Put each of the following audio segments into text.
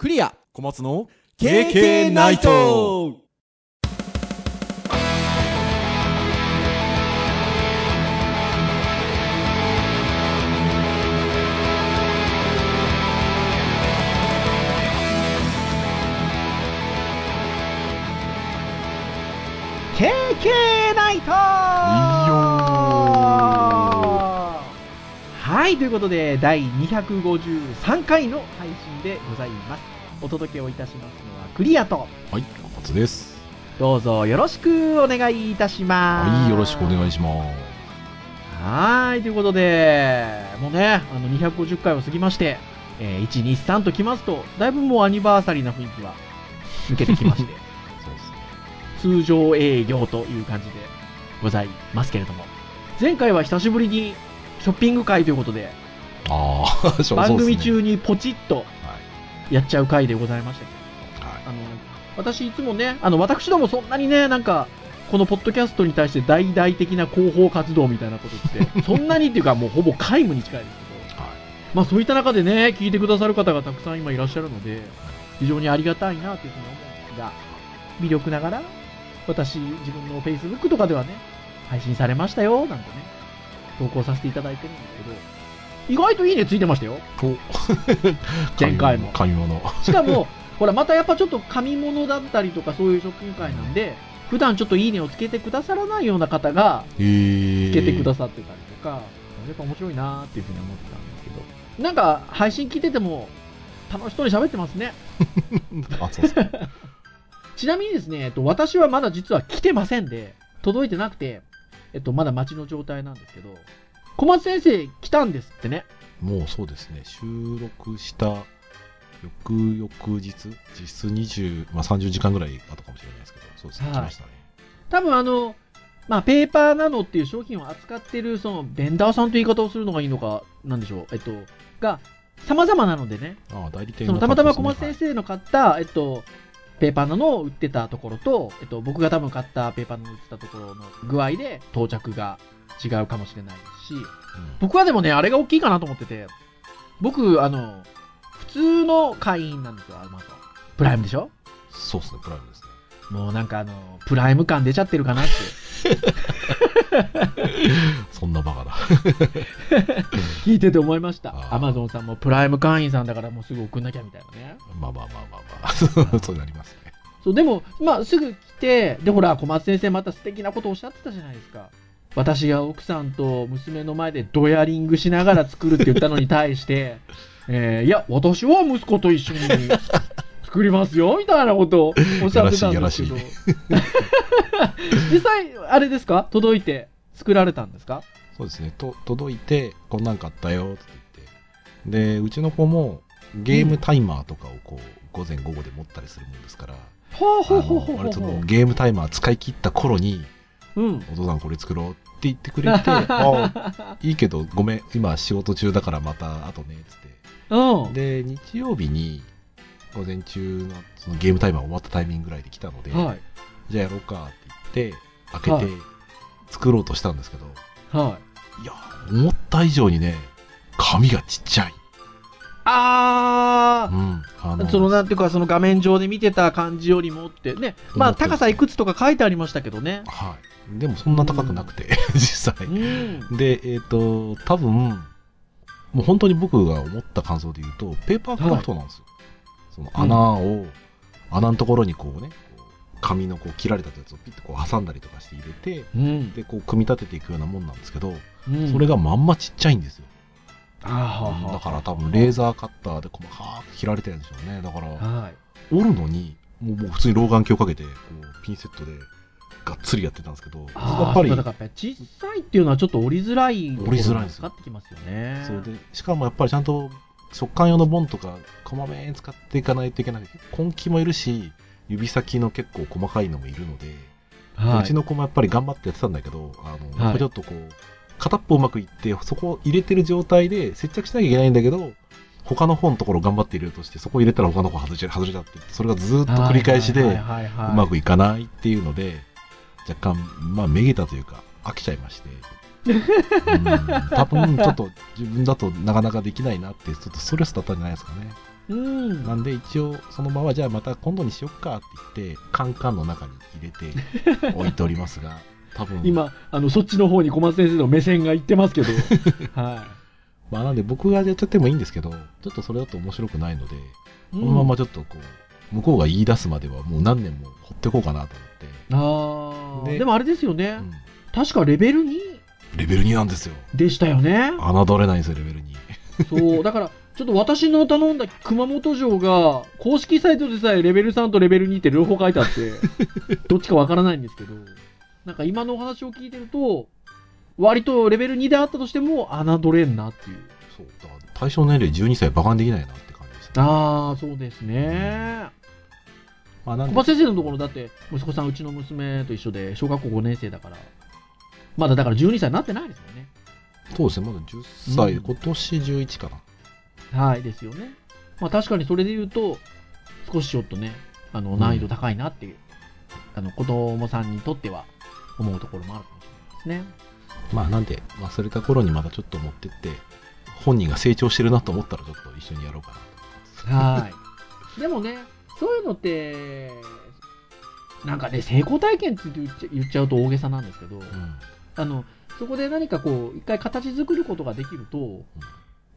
クリア。小松の KK ナイト。ケーケーナイトはい、ということで、第253回の配信でございます。お届けをいたしますのはクリアと、はい小松です。どうぞよろしくお願いいたします。はいよろしくお願いします。はーい、ということで、もうね、あの250回を過ぎまして、えー1、2、3ときますと、だいぶもうアニバーサリーな雰囲気は抜けてきまして、そうですね。通常営業という感じでございますけれども、前回は久しぶりにショッピング会ということで、あ 番組中にポチッとはい。やっちゃう回でございましたけど、はい。あの、私いつもね、あの、私どもそんなにね、なんか、このポッドキャストに対して大々的な広報活動みたいなことって、そんなにっていうかもうほぼ皆無に近いですけど、はい。まあそういった中でね、聞いてくださる方がたくさん今いらっしゃるので、非常にありがたいなというふうに思うんですが、魅力ながら、私、自分の Facebook とかではね、配信されましたよ、なんてね、投稿させていただいてるんですけど、意外といいねついてましたよ。お。前回も。紙物しかも、ほら、またやっぱちょっと紙物だったりとかそういうショッピング会なんで、普段ちょっといいねをつけてくださらないような方がつけてくださってたりとか、やっぱ面白いなーっていうふうに思ってたんですけど、なんか配信聞いてても楽しそうに喋ってますね。あそう ちなみにですね、えっと、私はまだ実は来てませんで、届いてなくて、えっと、まだ待ちの状態なんですけど、小松先生来たんですってね。もうそうですね。収録した翌々日実質20、まあ、30時間ぐらい後かもしれないですけどそうですね、はい来ましたね。多分あの、まあ、ペーパーナノっていう商品を扱ってる、その、ベンダーさんという言い方をするのがいいのか、なんでしょう、えっと、が、様々なのでね、ああ代理店その、のたまたま小感松先生の買った、えっと、ペーパーナノを売ってたところと、えっと、僕が多分買ったペーパーナノを売ってたところの具合で、到着が違うかもしれないし、はい僕はでもね、あれが大きいかなと思ってて、僕、あの、普通の会員なんですよ、アマゾン。プライムでしょ？うんそうですねプライムですねもうなんかあの、プライム感出ちゃってるかなって。そんなバカだ 聞いてて思いました。アマゾンさんもプライム会員さんだからもうすぐ送んなきゃみたいなね。まあまあまあまあまあ そうなりますねそう、でも、まあすぐ来て、でほら、小松先生また素敵なことおっしゃってたじゃないですか。私が奥さんと娘の前でドヤリングしながら作るって言ったのに対して、えーいや、私は息子と一緒に作りますよ、みたいなことを おっしゃってたんですけど。実際、あれですか？届いて作られたんですか？そうですね。と届いてこんなん買ったよって言って。でうちの子もゲームタイマーとかをこう午前午後で持ったりするもんですから、ほうほうあほうほう割ともうゲームタイマー使い切った頃にうん。お父さんこれ作ろうって言ってくれて あいいけどごめん今仕事中だからまた後ねっつって。うん。で日曜日に午前中のそのゲームタイマー終わったタイミングぐらいで来たので、はい。じゃあやろうかって言って開けはて作ろうとしたんですけど、はい。いや、思った以上にね、紙がちっちゃい。あー、うん。あの、そのなんていうか、その画面上で見てた感じよりもってね、まあ高さいくつとか書いてありましたけどね。はい。でもそんな高くなくて、実際う。ん。で、えっ、と、多分、もう本当に僕が思った感想で言うと、ペーパークラフトなんですよ。その穴を、穴のところにこうね、紙のこう切られたやつをピッとこう挟んだりとかして入れて、うん。で、こう組み立てていくようなもんなんですけど、うんそれがまんまちっちゃいんですよ。あーだから多分レーザーカッターで細かく切られてるんでしょうね。だから、はい。折るのに、もうもう普通に老眼鏡かけて、こうピンセットでがっつりやってたんですけど、やっぱりだから小さいっていうのはちょっと折りづらい折りづらいんですよってきますよね。そうで、しかもやっぱりちゃんと食感用のボンとか、こまめに使っていかないといけない。根気もいるし、指先の結構細かいのもいるので、はいうちの子もやっぱり頑張ってやってたんだけど、あの、いやっぱちょっとこう、片っぽうまくいって、そこを入れてる状態で接着しなきゃいけないんだけど、他の方のところ頑張って入れるとして、そこ入れたら他の方外れちゃ外れちゃって、それがずーっと繰り返しで、はいはいはいはいうまくいかないっていうので、若干、まあ、めげたというか、飽きちゃいまして。うん多分、ちょっと自分だとなかなかできないなって、ちょっとストレスだったんじゃないですかね。うん。なんで一応そのままじゃあまた今度にしよっかって言ってカンカンの中に入れて置いておりますが 多分今、あの、そっちの方に小松先生の目線がいってますけど。はまあなんで僕がやっちゃってもいいんですけどちょっとそれだと面白くないので、い。このままちょっとこう向こうが言い出すまではもう何年も掘ってこうかなと思でああ。でもあれですよねって、。うん確かレベル2レベル2なんですよ。でしたよね。侮れないんですよレベル2そう、だから、ちょっと私の頼んだ熊本城が、公式サイトでさえレベル3とレベル2って両方書いてあって、どっちかわからないんですけど、なんか今のお話を聞いてると、割とレベル2であったとしても、侮れんなっていう。そう。だから対象年齢12歳バカにできないなって感じでした、ああ、そうですね。まあ、なんで小松先生のところだって、息子さん、うちの娘と一緒で、小学校5年生だから、まだだから12歳になってないですもんね。そうですねまだ10歳、うん今年11かなはい、ですよね。まあ確かにそれで言うと、少しちょっとね、あの、難易度高いなっていう、あの、子供さんにとっては思うところもあるかもしれないですね。まあなんで忘れた頃にまたちょっと持ってって本人が成長してるなと思ったらちょっと一緒にやろうかなとはい。でもね、そういうのって、なんかね、成功体験って言っちゃ言っちゃうと大げさなんですけど、うんあの、そこで何かこう、一回形作ることができると、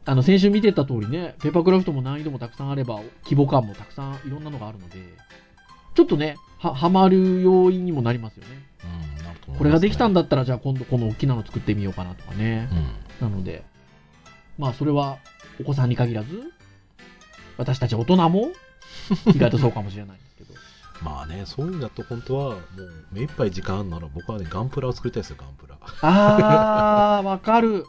あの、先週見てた通りね、ペーパークラフトも難易度もたくさんあれば、規模感もたくさんいろんなのがあるので、ちょっとね、は、はまる要因にもなりますよね。うんなると思いますねこれができたんだったら、じゃあ今度この大きなの作ってみようかなとかね。うんなので、まあそれはお子さんに限らず、私たち大人も意外とそうかもしれない。まあねそういう意味だと本当はもう目いっぱい時間あるなら僕はねガンプラを作りたいですよガンプラあー、わかる。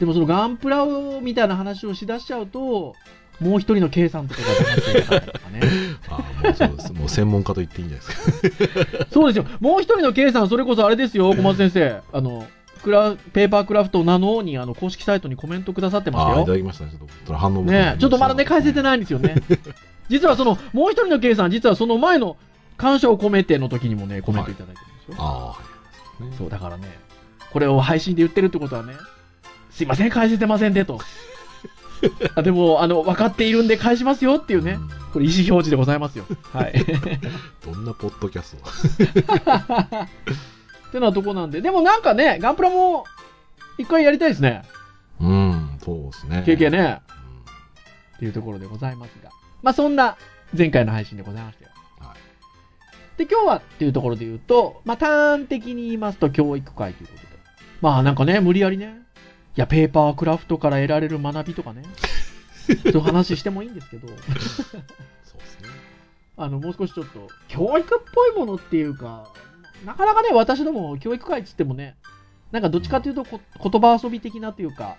でもそのガンプラをみたいな話をしだしちゃうと、もう一人の K さんとかが出ね。ああもうそうですもう専門家と言っていいんじゃないですかそうですよ。もう一人の K さん、それこそあれですよ、小松先生。あの、クラペーパークラフトなのにあの公式サイトにコメントくださってましたよ。ああいただきましたねちょっと反応ねちょっとまだね、返せてないんですよね。実はその、もう一人の K さん、実はその前の感謝を込めての時にもね、コメントいただいてるんですよ。ああはい、ねそう、だからね、これを配信で言ってるってことはね、すいません、返せてませんでと。あでも、あの、分かっているんで返しますよっていうね、んこれ意思表示でございますよ。はい。どんなポッドキャスト？ってなとこなんで、でもなんかね、ガンプラも一回やりたいですね。うんそうですね経験ね。うんっていうところでございますが。まあそんな前回の配信でございましたよ。はい。で、今日はっていうところで言うと、まあ端的に言いますと教育会ということで。まあなんかね、無理やりね、いや、ペーパークラフトから得られる学びとかね、そういう話してもいいんですけど、そうですね。あの、もう少しちょっと、教育っぽいものっていうか、なかなかね、私ども教育会っつってもね、なんかどっちかというとこ、言葉遊び的なというか、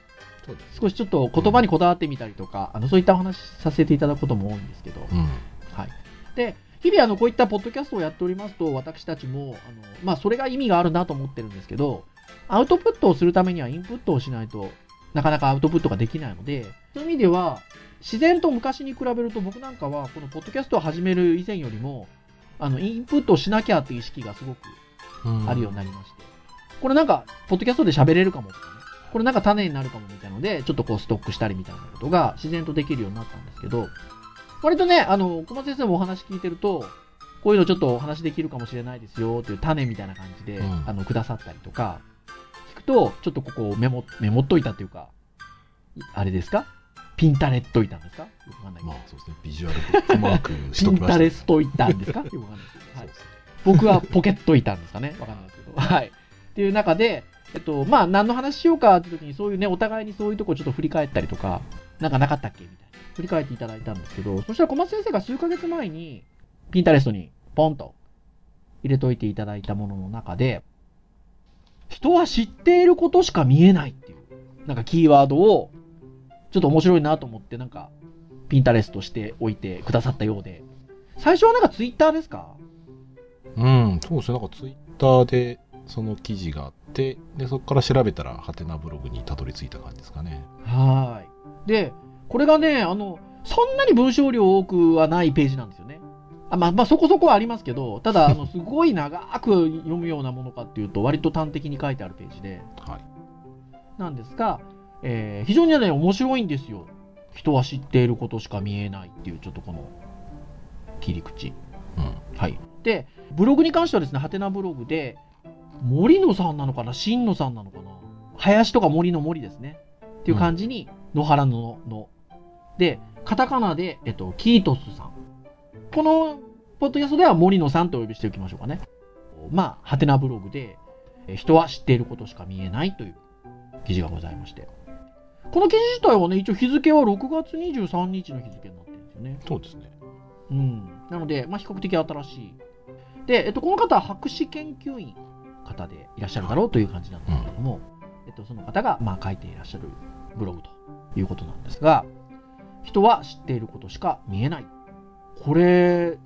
少しちょっと言葉にこだわってみたりとか、あのそういったお話させていただくことも多いんですけど、うん。はい。で、日々あのこういったポッドキャストをやっておりますと、私たちも、あのまあ、それが意味があるなと思ってるんですけど、アウトプットをするためにはインプットをしないとなかなかアウトプットができないので、そういう意味では、自然と昔に比べると僕なんかは、このポッドキャストを始める以前よりも、あの、インプットをしなきゃっていう意識がすごくうんあるようになりまして、これなんか、ポッドキャストで喋れるかもとかね、これなんか種になるかもみたいなので、ちょっとこうストックしたりみたいなことが自然とできるようになったんですけど、割とね、あの、小松先生もお話聞いてると、こういうのちょっとお話できるかもしれないですよっていう種みたいな感じで、うん。あの、くださったりとか、聞くと、ちょっとここメモ、メモっといたっていうか、あれですか？ピンタレっといたんですか？よくわかんないまあそうですね。ビジュアルブックマークしピンときましたタレスといたんですか？よくわかんない。ですけど。はい僕はポケットいたんですかね？わかんないですけど。はい。っていう中で、えっと、まあ、何の話しようかって時に、そういうね、お互いにそういうとこちょっと振り返ったりとか、なんかなかったっけみたいな。振り返っていただいたんですけど、そしたら小松先生が数ヶ月前に、ピンタレストにポンと入れといていただいたものの中で、人は知っていることしか見えないっていう、なんかキーワードを、ちょっと面白いなと思って、なんか、ピンタレストしておいてくださったようで、最初はなんかツイッターですか？うんそうですね。なんかツイッターでその記事があってでそこから調べたらハテナブログにたどり着いた感じですかねはーい。で、これがね、あの、そんなに文章量多くはないページなんですよね。あまあ、まあ、そこそこはありますけど、ただ、あの、すごい長く読むようなものかっていうと、割と端的に書いてあるページで、はいなんですが、えー非常にね、面白いんですよ。人は知っていることしか見えないっていうちょっとこの切り口うん。はいでブログに関してはですねハテナブログで森野さんなのかな？新野さんなのかな？林とか森の森ですね。っていう感じに野原ののでカタカナで、えっと、キートスさん。このポッドキャストでは森野さんとお呼びしておきましょうかね。まあハテナブログでえ人は知っていることしか見えないという記事がございまして。この記事自体はね一応日付は6月23日の日付になってるんですよね。そうですね。うん、なので、まあ、比較的新しい。で、えっと、この方は博士研究員方でいらっしゃるだろうという感じなんですけれども、えっと、その方が、まあ、書いていらっしゃるブログということなんですが、人は知っていることしか見えない。これ、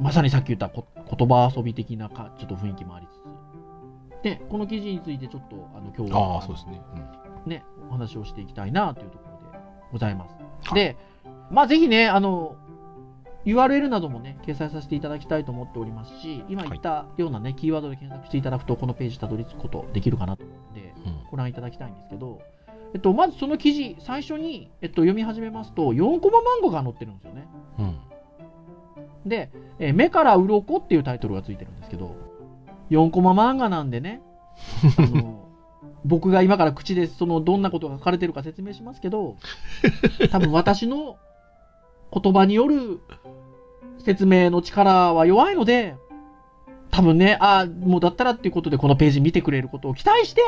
まさにさっき言ったこ言葉遊び的なかちょっと雰囲気もありつつ、で、この記事についてちょっと、あの、今日はああ、そうですね。うん。ね、お話をしていきたいなというところでございます。はいで、まあぜひね、あの、URL などもね、掲載させていただきたいと思っておりますし、今言ったようなね、キーワードで検索していただくと、このページたどり着くことできるかなと思うので、うん。ご覧いただきたいんですけど、えっと、まずその記事、最初に、えっと、読み始めますと、4コマ漫画が載ってるんですよね。うん。で、えー目から鱗っていうタイトルがついてるんですけど、4コマ漫画なんでね、あの 僕が今から口でそのどんなことが書かれてるか説明しますけど、多分私の言葉による説明の力は弱いので、多分ね、ああ、もうだったらっていうことでこのページ見てくれることを期待して、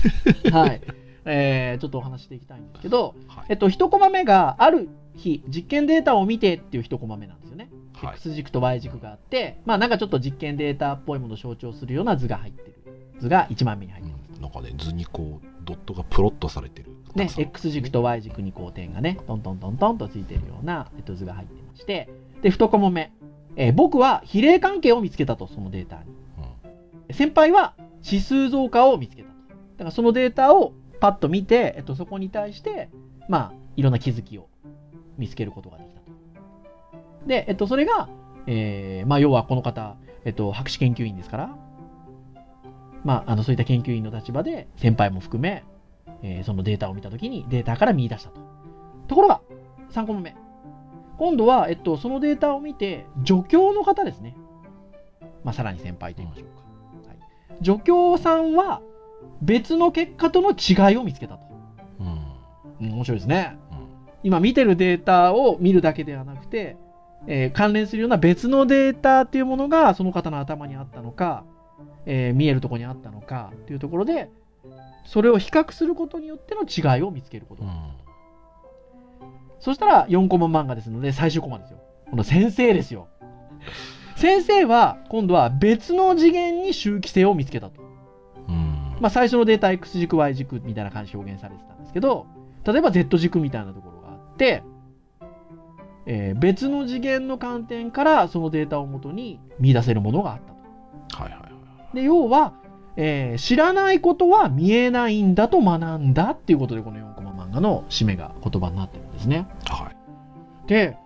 はい、えーちょっとお話していきたいんですけど、はいえっと、1コマ目がある日、実験データを見てっていう1コマ目なんですよね。はい。X 軸と Y 軸があって、まあなんかちょっと実験データっぽいものを象徴するような図が入ってる図が1枚目に入ってます。うんなんかね、図にこう、ドットがプロットされてる。ね X 軸と Y 軸にこう点がね、トントントントンとついてるような、えっと、図が入ってまして、で、1コマ目、えー僕は比例関係を見つけたと、そのデータに。うん。先輩は指数増加を見つけたと。だからそのデータをパッと見て、えっと、そこに対して、まあ、いろんな気づきを見つけることができたと。で、えっと、それが、えーまあ、要はこの方、えっと、博士研究員ですから、まあ、あの、そういった研究員の立場で、先輩も含め、えーそのデータを見たときに、データから見出したと。ところが、3個目目。今度は、えっと、そのデータを見て、助教の方ですね。まあ、さらに先輩と言いましょうか。はい、助教さんは、別の結果との違いを見つけたと。うん。うん、面白いですね。うん。今見てるデータを見るだけではなくて、えー関連するような別のデータっていうものがその方の頭にあったのか、えー見えるところにあったのかっていうところで、それを比較することによっての違いを見つけることがうん。そしたら4コマ漫画ですので最終コマですよ。この先生ですよ。先生は今度は別の次元に周期性を見つけたと。うん。まあ最初のデータ X 軸 Y 軸みたいな感じで表現されてたんですけど、例えば Z 軸みたいなところがあって、えー別の次元の観点からそのデータをもとに見出せるものがあったと。はいはいはい。で、要は、えー知らないことは見えないんだと学んだっていうことでこの4コマ漫画の締めが言葉になってるんですね。はい。で、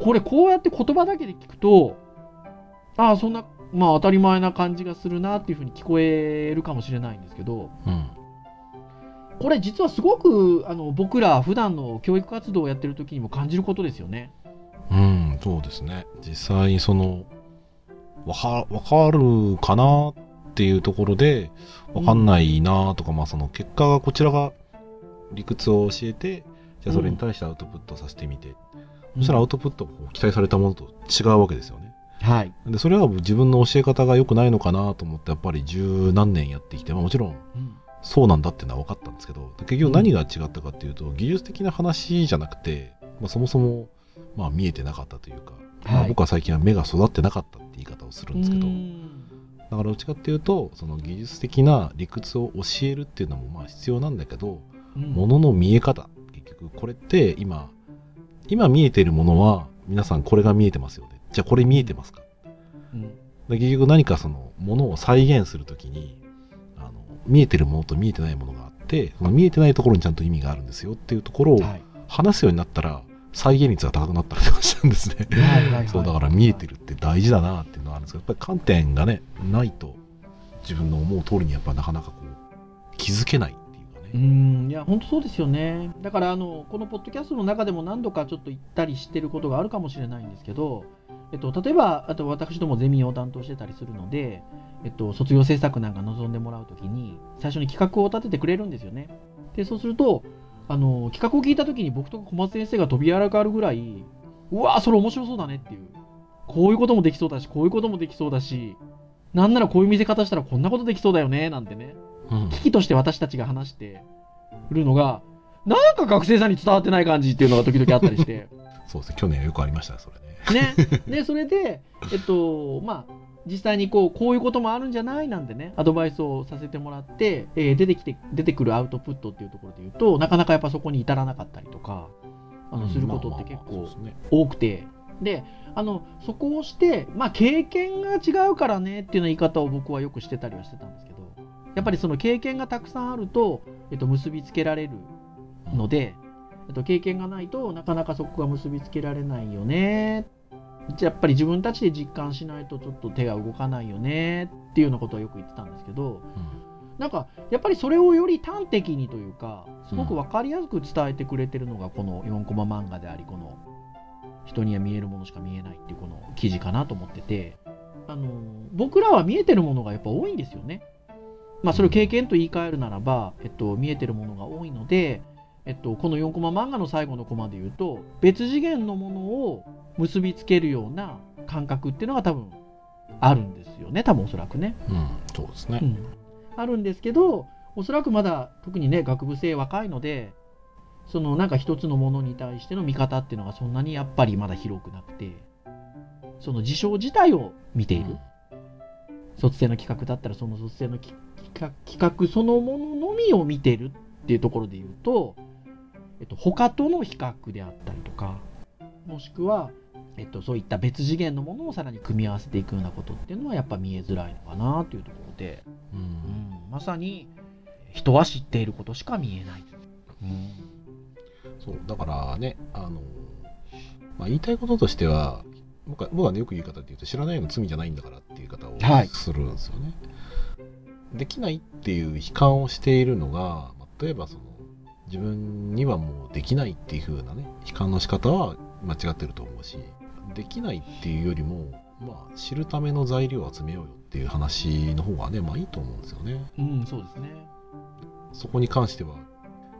これこうやって言葉だけで聞くと、ああ、そんな、まあ当たり前な感じがするなっていうふうに聞こえるかもしれないんですけど、うん。これ実はすごくあの僕ら普段の教育活動をやってる時にも感じることですよね。うん、そうですね。実際、その、わか、わかるかなっていうところで、わかんないなとか、まあその結果がこちらが理屈を教えて、じゃあそれに対してアウトプットさせてみて、そしたらアウトプット期待されたものと違うわけですよね。はい。で、それは自分の教え方が良くないのかなと思って、やっぱり十何年やってきて、まあもちろんうん。そうなんだっていうのは分かったんですけど、結局何が違ったかっていうと、技術的な話じゃなくて、まあ、そもそも、まあ、見えてなかったというか、まあはい僕は最近は目が育ってなかったって言い方をするんですけど、うん。だからどっちかっていうと、その技術的な理屈を教えるっていうのもまあ必要なんだけど、うん。ものの見え方、結局これって今、今見えてるものは、皆さんこれが見えてますよね。じゃあこれ見えてますか？うん。で結局何かそのものを再現するときにあの見えてるものと見えてないものがあってその見えてないところにちゃんと意味があるんですよ。っていうところをはい。話すようになったら再現率が高くなったりとかしたんですね。はいはいはい。そうだから見えてるって大事だなっていうのはあるんですけどやっぱり観点がねないと自分の思う通りにやっぱなかなかこう気づけないうんいや本当そうですよね。だからあのこのポッドキャストの中でも何度かちょっと言ったりしてることがあるかもしれないんですけど、えっと、例えばあと私どもゼミを担当してたりするので、えっと、卒業制作なんか望んでもらうときに最初に企画を立ててくれるんですよね。でそうするとあの企画を聞いたときに僕とか小松先生が飛び上がるぐらいうわそれ面白そうだねっていうこういうこともできそうだしこういうこともできそうだしなんならこういう見せ方したらこんなことできそうだよねなんてね。危機として私たちが話してるのが、なんか学生さんに伝わってない感じっていうのが時々あったりして、そうですね。去年よくありましたね、それね。ね。で、それで、えっと、まあ、実際にこう、こういうこともあるんじゃないなんてね、アドバイスをさせてもらって、えー出てきて、出てくるアウトプットっていうところで言うと、なかなかやっぱそこに至らなかったりとか、あの、することって結構。多くて、で、あの、そこをして、まあ、経験が違うからねっていうような言い方を僕はよくしてたりはしてたんですけど、やっぱりその経験がたくさんあると、えっと、結びつけられるので、えっと、経験がないとなかなかそこが結びつけられないよね。やっぱり自分たちで実感しないとちょっと手が動かないよねっていうようなことはよく言ってたんですけど、なんかやっぱりそれをより端的にというか、すごく分かりやすく伝えてくれてるのがこの4コマ漫画であり、この人には見えるものしか見えないっていうこの記事かなと思ってて、あの僕らは見えてるものがやっぱ多いんですよね。まあそれを経験と言い換えるならば、えっと、見えてるものが多いので、えっと、この4コマ漫画の最後のコマで言うと、別次元のものを結びつけるような感覚っていうのが多分あるんですよね、多分おそらくね。うん。うん。そうですね。うん、あるんですけどおそらくまだ特にね学部生若いのでそのなんか一つのものに対しての見方っていうのがそんなにやっぱりまだ広くなくてその事象自体を見ている、卒生の企画だったらその卒生のき企画そのもののみを見てるっていうところで言うと、えっと、他との比較であったりとかもしくは、えっと、そういった別次元のものをさらに組み合わせていくようなことっていうのはやっぱ見えづらいのかなというところで、うん。うんまさに人は知っていることしか見えない。うんそう、だからね、あの、まあ、言いたいこととしては、僕は僕はね、よく言う方で言うと、知らないの罪じゃないんだからっていう言い方をはいするんですよね。できないっていう悲観をしているのが、まあ例えばその、自分にはもうできないっていう風なね、悲観の仕方は間違ってると思うし、できないっていうよりも、まあ、知るための材料を集めようよっていう話の方がね、まあいいと思うんですよね。うん、そうですね。そこに関しては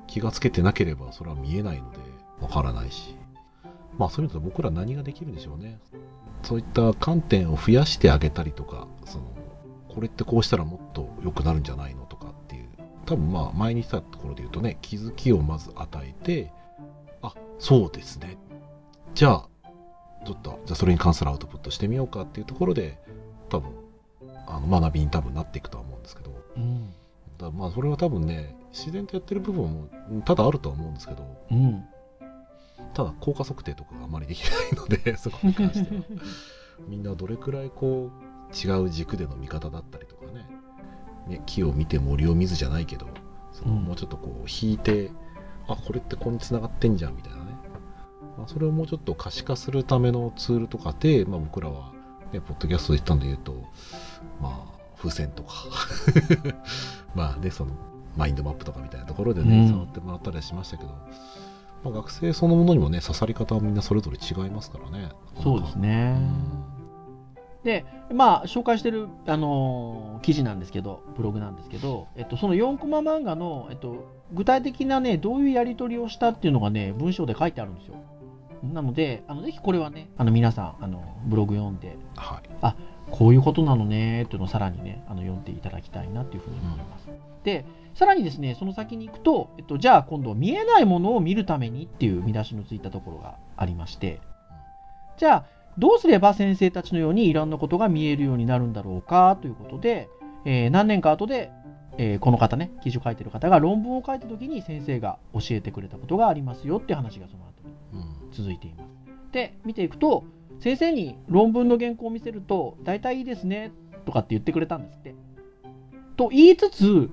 気がつけてなければそれは見えないのでわからないしまあそういうのと僕ら何ができるんでしょうねそういった観点を増やしてあげたりとかそのこれってこうしたらもっと良くなるんじゃないのとかっていう。多分まあ前に言ったところで言うとね気づきをまず与えてあそうですね。じゃあちょっとじゃあそれに関するアウトプットしてみようかっていうところで多分あの学びに多分なっていくとは思うんですけど。うん。だまあそれは多分ね自然とやってる部分もうんただあるとは思うんですけど。うん。ただ効果測定とかがあまりできないので そこに関しては。みんなどれくらいこう違う軸での見方だったりとかね。ね木を見て森を見ずじゃないけどそのうん。もうちょっとこう引いて、あこれってここに繋がってんじゃんみたいなね、まあ、それをもうちょっと可視化するためのツールとかで、まあ、僕らは、ね、ポッドキャストで言ったんで言うとまあ風船とか。まあねそのマインドマップとかみたいなところでね、うん。触ってもらったりはしましたけど、まあ、学生そのものにもね刺さり方はみんなそれぞれ違いますからね。そうですね。で、まあ、紹介してる、あのー記事なんですけど、ブログなんですけど、えっと、その4コマ漫画の、えっと、具体的なね、どういうやり取りをしたっていうのがね、文章で書いてあるんですよ。なので、あのぜひこれはね、あの皆さん、あのブログ読んで、はいこういうことなのねっていうのをさらにね、あの読んでいただきたいなっていうふうに思います。で、さらにですね、その先に行くと、えっと、じゃあ今度見えないものを見るためにっていう見出しのついたところがありまして、じゃあどうすれば先生たちのようにいろんなことが見えるようになるんだろうかということで、えー何年か後で、えーこの方ね、記事を書いてる方が論文を書いた時に先生が教えてくれたことがありますよっていう話がその後続いています。で、見ていくと、先生に論文の原稿を見せると、大体いいですね、とかって言ってくれたんですって。と言いつつ、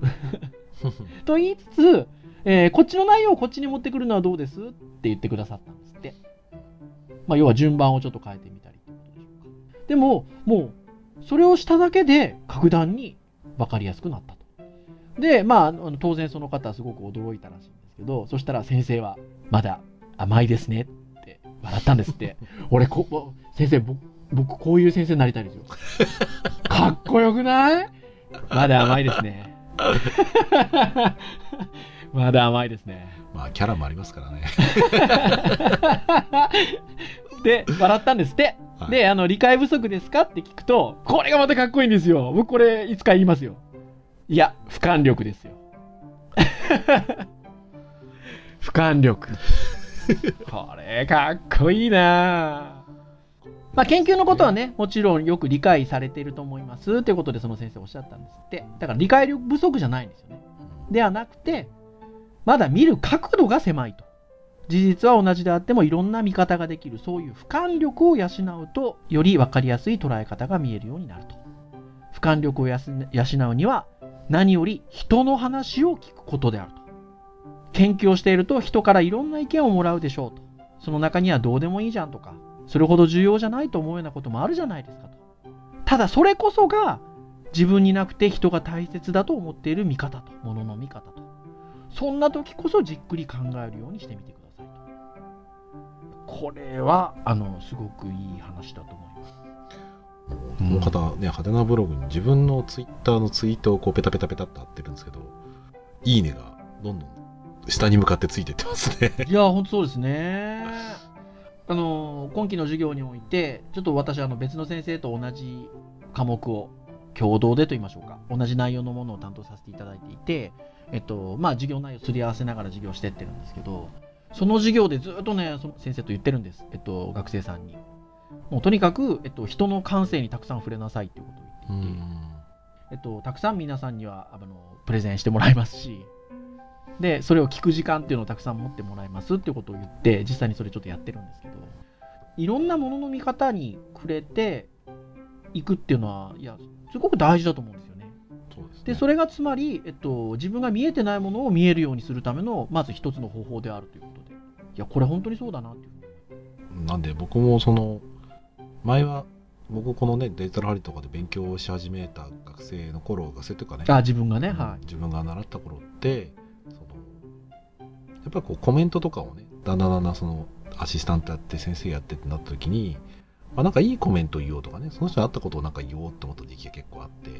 と言いつつ、えーこっちの内容をこっちに持ってくるのはどうです？って言ってくださったんですって。まあ、要は順番をちょっと変えてみでも、もう、それをしただけで格段に分かりやすくなったと。で、まあ、あの当然その方はすごく驚いたらしいんですけど、そしたら先生は、まだ甘いですねって笑ったんですって。俺こ、先生、僕、僕こういう先生になりたいですよ。かっこよくない？まだ甘いですね。まだ甘いですね。まあキャラもありますからね。で、笑ったんですって。はいで、あの、理解不足ですか？って聞くと、これがまたかっこいいんですよ。僕これいつか言いますよ。いや、俯瞰力ですよ。俯瞰力。これかっこいいなまあ、研究のことはね、もちろんよく理解されていると思いますということで、その先生おっしゃったんですって。だから理解力不足じゃないんですよね。ではなくて、まだ見る角度が狭いと。事実は同じであってもいろんな見方ができる、そういう俯瞰力を養うと、より分かりやすい捉え方が見えるようになると。俯瞰力を養うには、何より人の話を聞くことであると。研究をしていると人からいろんな意見をもらうでしょうと。その中にはどうでもいいじゃんとか、それほど重要じゃないと思うようなこともあるじゃないですかと。ただそれこそが自分になくて人が大切だと思っている見方と、ものの見方と。そんな時こそじっくり考えるようにしてみてください。これは、あの、すごくいい話だと思います。この方ね、派手なブログに自分のツイッターのツイートをこうペタペタペタっと貼ってるんですけど、いいねがどんどん下に向かってついてってますね。いや、本当そうですね。あの、今期の授業において、ちょっと私、あの、別の先生と同じ科目を共同でと言いましょうか、同じ内容のものを担当させていただいていて、えっと、まあ、授業内容をすり合わせながら授業してってるんですけど、その授業でずっとね、その先生と言ってるんです。えっと、学生さんに。もうとにかく、えっと、人の感性にたくさん触れなさいっていうことを言っていて、えっと、たくさん皆さんにはあのプレゼンしてもらいますし、で、それを聞く時間っていうのをたくさん持ってもらいますっていうことを言って、実際にそれちょっとやってるんですけど、いろんなものの見方に触れていくっていうのは、いや、すごく大事だと思うんですよね。そうですね。で、それがつまり、えっと、自分が見えてないものを見えるようにするための、まず一つの方法であるというこや、これ本当にそうだなって。なんで僕もその前は僕このねデジタルハリとかで勉強し始めた学生の頃学生というかねあ、自分がね、うんはい。自分が習った頃ってそのやっぱりこうコメントとかをねだんだんだんだんそのアシスタントやって先生やってってなった時に、まあ、なんかいいコメント言おうとかねその人に会ったことをなんか言おうって思った時期が結構あって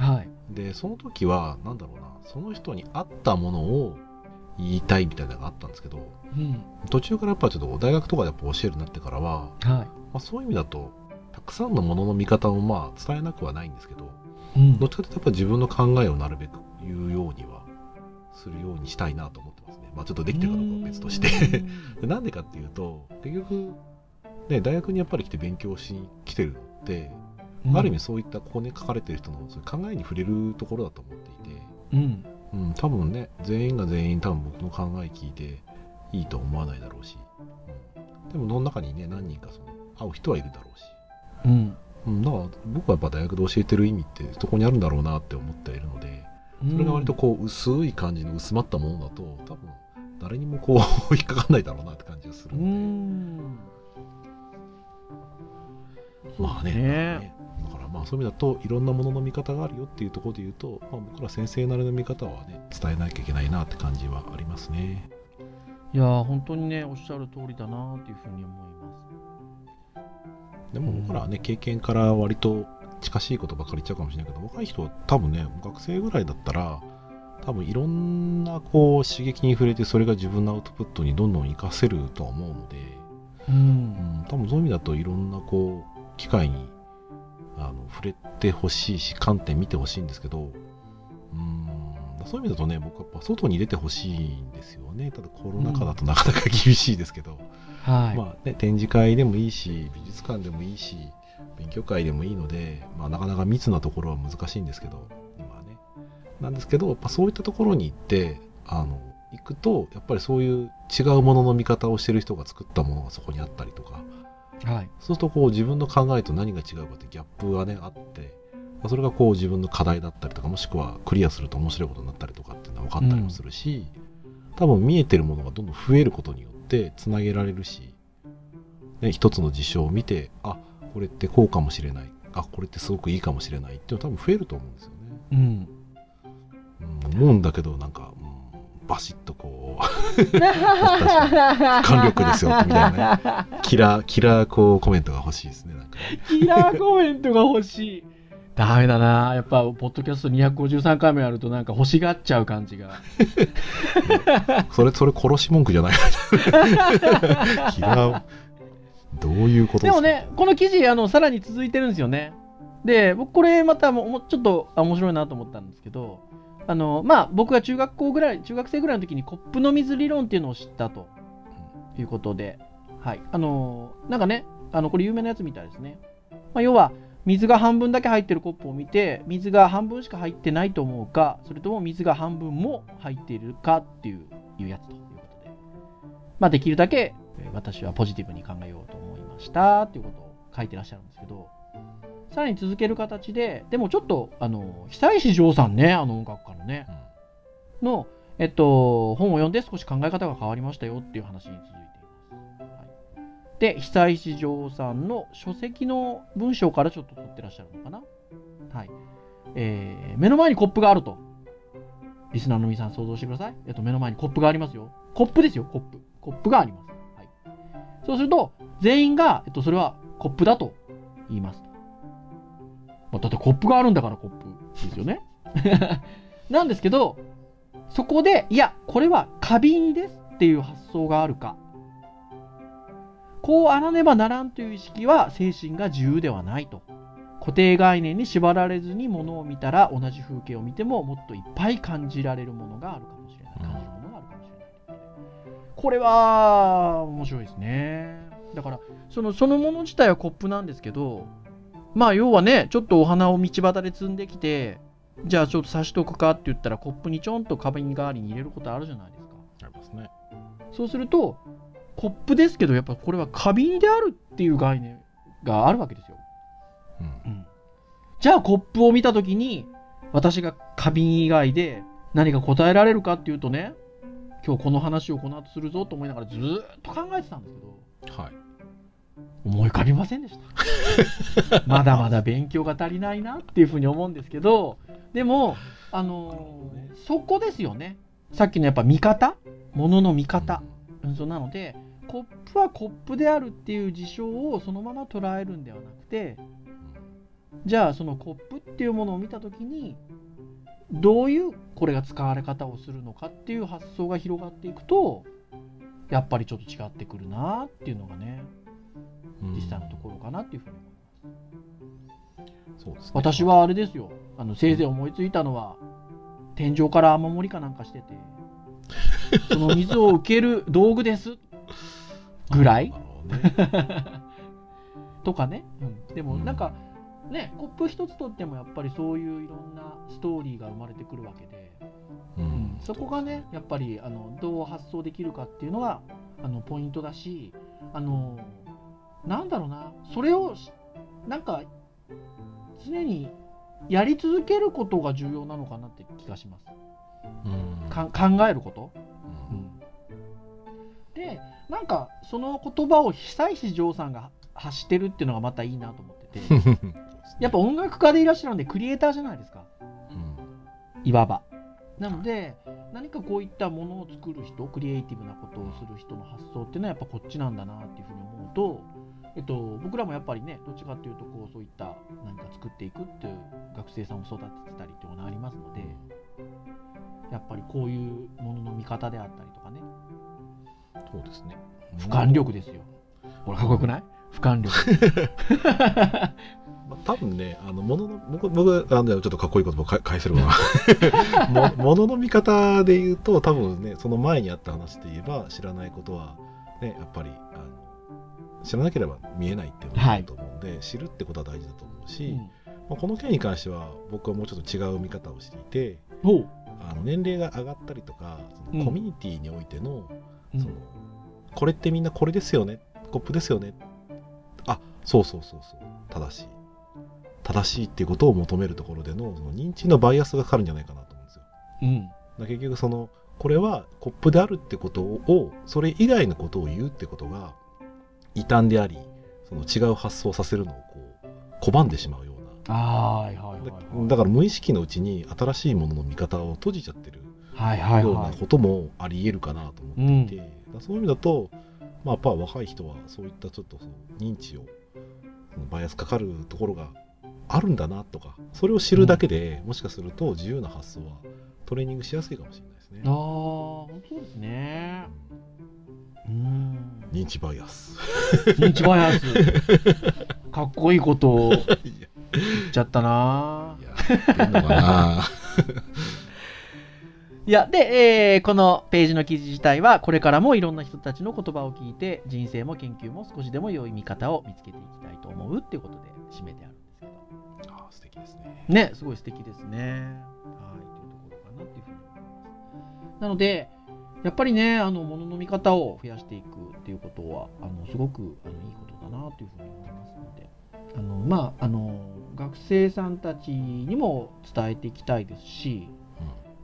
はい。でその時はなんだろうなその人に合ったものを言いたいみたいなのがあったんですけどうん。途中からやっぱちょっと大学とかでやっぱ教えるようになってからははい。まあ、そういう意味だとたくさんのものの見方をまあ伝えなくはないんですけどうんどっちかというとやっぱ自分の考えをなるべく言うようにはするようにしたいなと思ってますねまあちょっとできてるかどうかは別として でなんでかっていうと結局ね大学にやっぱり来て勉強しに来てるのって、うんある意味そういったここに書かれてる人のそういう考えに触れるところだと思っていて、うん。うん、多分ね全員が全員多分僕の考え聞いていいと思わないだろうし、うん、でもその中にね何人かその会う人はいるだろうし。うん。うん、だから僕はやっぱ大学で教えてる意味ってそこにあるんだろうなって思っているのでそれが割とこう薄い感じの薄まったものだと多分誰にもこう 引っかかんないだろうなって感じがするうので、ん。まあねね。ね。だからまあそういう意味だといろんなものの見方があるよっていうところで言うと、まあ、僕ら先生なりの見方はね伝えなきゃいけないなって感じはありますね。いやー本当にねおっしゃる通りだなっていうふうに思います。でも僕らはね経験から割と近しいことばかり言っちゃうかもしれないけど若い人は多分ね学生ぐらいだったら多分いろんなこう刺激に触れてそれが自分のアウトプットにどんどん活かせるとは思うので、ううんん、多分そういう意味だといろんなこう機会にあの触れてほしいし観点見てほしいんですけどうんそういう意味だとね僕はやっぱ外に出てほしいんですよね。ただコロナ禍だとなかなか厳しいですけど、はい、まあね、展示会でもいいし美術館でもいいし勉強会でもいいので、まあ、なかなか密なところは難しいんですけど今はね。なんですけどやっぱそういったところに行ってあの行くとやっぱりそういう違うものの見方をしてる人が作ったものがそこにあったりとか。はい。そうするとこう自分の考えと何が違うかってギャップがねあってまあそれがこう自分の課題だったりとかもしくはクリアすると面白いことになったりとかっていうのは分かったりもするし、多分見えてるものがどんどん増えることによってつなげられるし、ね、一つの事象を見てあこれってこうかもしれない。あこれってすごくいいかもしれない。っていうのは多分増えると思うんですよね。うん。うん思うんだけどなんか、うん、バシッとこう確かに官力ですよみたいなね。キラーキラーこうコメントが欲しいですねなんか。ねキラーコメントが欲しい。ダメだなやっぱ、ポッドキャスト253回目やるとなんか欲しがっちゃう感じが。それそれ殺し文句じゃないキラーどういうことですか？でもね、この記事、あの、さらに続いてるんですよね。で、僕これまたもちょっとあ面白いなと思ったんですけど、あの、まあ、僕が中学校ぐらい、中学生ぐらいの時にコップの水理論っていうのを知ったということで、はい。あの、なんかね、あの、これ有名なやつみたいですね。まあ、要は、水が半分だけ入ってるコップを見て、水が半分しか入ってないと思うか、それとも水が半分も入っているかっていういうやつということで、まあ、できるだけえー私はポジティブに考えようと思いましたっていうことを書いてらっしゃるんですけど、さらに続ける形で、でもちょっと、あの、久石譲さんね、あの音楽家のね、の、えっと、本を読んで少し考え方が変わりましたよっていう話に続で、久石譲さんの書籍の文章からちょっと取ってらっしゃるのかな？はい。えー目の前にコップがあると。リスナーの皆さん想像してください。えっと、目の前にコップがありますよ。コップですよ、コップ。コップがあります。はい。そうすると、全員が、えっと、それはコップだと言います。まあ、だってコップがあるんだからコップですよね。なんですけど、そこで、いや、これは花瓶ですっていう発想があるか。こうあらねばならんという意識は精神が自由ではないと。固定概念に縛られずにものを見たら同じ風景を見てももっといっぱい感じられるものがあるかもしれない。感じるものがあるかもしれない。これは面白いですね。だから、そのそのもの自体はコップなんですけど、まあ要はね、ちょっとお花を道端で摘んできて、じゃあちょっと刺しとくかって言ったらコップにちょんと花瓶代わりに入れることあるじゃないですか。ありますねそうすると、コップですけど、やっぱこれは花瓶であるっていう概念があるわけですよ。うんじゃあコップを見たときに、私が花瓶以外で何か答えられるかっていうとね、今日この話をこの後するぞと思いながらずーっと考えてたんですけど、はい思い浮かびませんでした。まだまだ勉強が足りないなっていうふうに思うんですけど、でも、あのーそこですよね。さっきのやっぱ見方？ものの見方。うん、そうなので、コップはコップであるっていう事象をそのまま捉えるんではなくて、じゃあそのコップっていうものを見たときに、どういうこれが使われ方をするのかっていう発想が広がっていくと、やっぱりちょっと違ってくるなっていうのがね、うん。実際のところかなっていうふうに思います。そうですね。私はあれですよ、あのせいぜい思いついたのは、天井から雨漏りかなんかしてて、その水を受ける道具ですぐらい？ね。とかね、うん、でもうん。なんか、ね、コップ一つとってもやっぱりそういういろんなストーリーが生まれてくるわけで、ううん。んそこがね、やっぱりあのどう発想できるかっていうのがあのポイントだし、あのなんだろうな、それをしなんか常にやり続けることが重要なのかなって気がします。うん。か考えること。なんかその言葉を久石譲さんが発してるっていうのがまたいいなと思ってて、やっぱ音楽家でいらっしゃるんでクリエイターじゃないですか。うんいわば。なので、何かこういったものを作る人、クリエイティブなことをする人の発想っていうのはやっぱこっちなんだなっていうふうに思うと、えっと、僕らもやっぱりね、どっちかっていうとこうそういった何か作っていくっていう学生さんを育ててたりっていうのがありますので、やっぱりこういうものの見方であったりとかね、そうですね俯瞰力ですよ。これかっこよくない？俯瞰力。まあ多分ね、あの、ものの、僕、僕、あの、ちょっとかっこいい言葉をか返せるわ。もものの見方で言うと、多分ね、その前にあった話で言えば、知らないことは、ね、やっぱり、あの、知らなければ見えないっていうのと思うんで、知るってことは大事だと思うし、うんまあ、この件に関しては、僕はもうちょっと違う見方をしていて、あの年齢が上がったりとか、そのコミュニティにおいての、うんそのこれってみんなこれですよね。コップですよね。あそうそうそうそう。正しい。正しいっていうことを求めるところでのその認知のバイアスがかかるんじゃないかなと思うんですよ。うん。だ結局そのこれはコップであるってことをそれ以外のことを言うってことが異端でありその違う発想をさせるのをこう拒んでしまうような。はいはいはいはい。だから無意識のうちに新しいものの見方を閉じちゃってるようなはい。こともあり得るかなと思っていて、そういう意味だと、まあ、やっぱ若い人はそういったちょっとそう認知をバイアスかかるところがあるんだなとかそれを知るだけで、もしかすると自由な発想はトレーニングしやすいかもしれないですねああ、。本当ですね。うん。認知バイアス。認知バイアス。かっこいいことを言っいちゃったな。や、いいのかな。いや、で、えーこのページの記事自体は、これからもいろんな人たちの言葉を聞いて、人生も研究も少しでも良い見方を見つけていきたいと思うっていうことで締めてあるんですけど。ああ素敵ですね。ね、すごい素敵ですね。はい、というところかなっていうふうに思います。なので、やっぱりね、あの、物の見方を増やしていくっていうことは、あの、すごく、あの、いいことだなというふうに思いますので、あの、まあ、あの、学生さんたちにも伝えていきたいですし、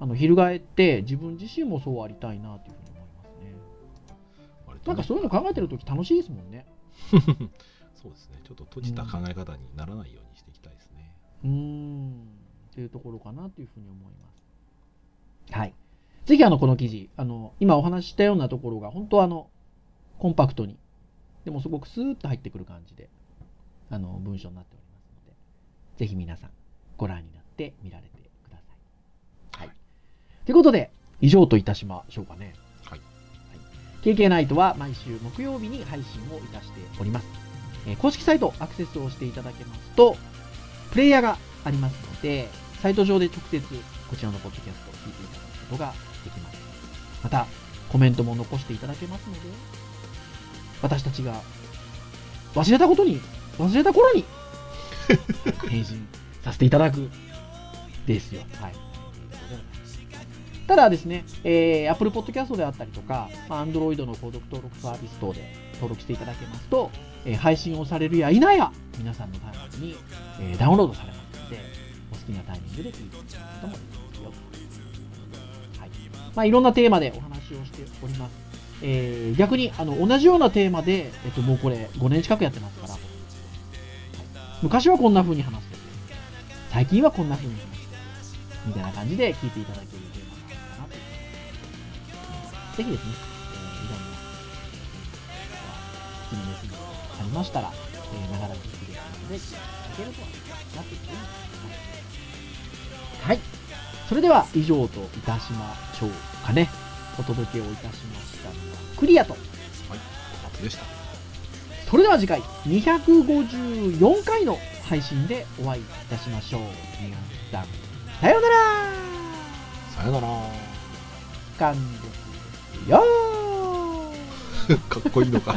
あの、翻って自分自身もそうありたいなというふうに思いますね。ねなんかそういうの考えてるとき楽しいですもんね。そうですね。ちょっと閉じた考え方にならないようにしていきたいですね。うん、っていうところかなというふうに思います。はい。ぜひあの、この記事、あの、今お話ししたようなところが、本当あの、コンパクトに、でもすごくスーッと入ってくる感じで、あの、文章になっておりますので、ぜひ皆さん、ご覧になって見られて。ということで、以上といたしましょうかね。はい。KK ナイトは毎週木曜日に配信をいたしております。えー公式サイトアクセスをしていただけますと、プレイヤーがありますので、サイト上で直接こちらのポッドキャストを聞いていただくことができます。また、コメントも残していただけますので、私たちが忘れたことに、忘れた頃に、返信させていただく、ですよ。はい。ただですね、えー、Apple Podcast であったりとか、ま Android の購読登録サービス等で登録していただけますと、えー配信をされるや否や、皆さんの端末に、えーダウンロードされますので、お好きなタイミングで聞いていただくこともできますよと。はい。まあ、いろんなテーマでお話をしております。えー逆に、あの、同じようなテーマで、えっと、もうこれ、5年近くやってますから、はい昔はこんな風に話してて、最近はこんな風に話してて、みたいな感じで聞いていただけるぜひですね、えーいろんな、えー好きなメッセージがありましたら、えーながら聞きですので、聞いただけるとなっているはい。それでは以上といたしましょうかね。お届けをいたしましたのはクリアと。はい。お初でした。それでは次回254回の配信でお会いいたしましょう。皆さん、さようならさよなら。完璧やー かっこいいのか。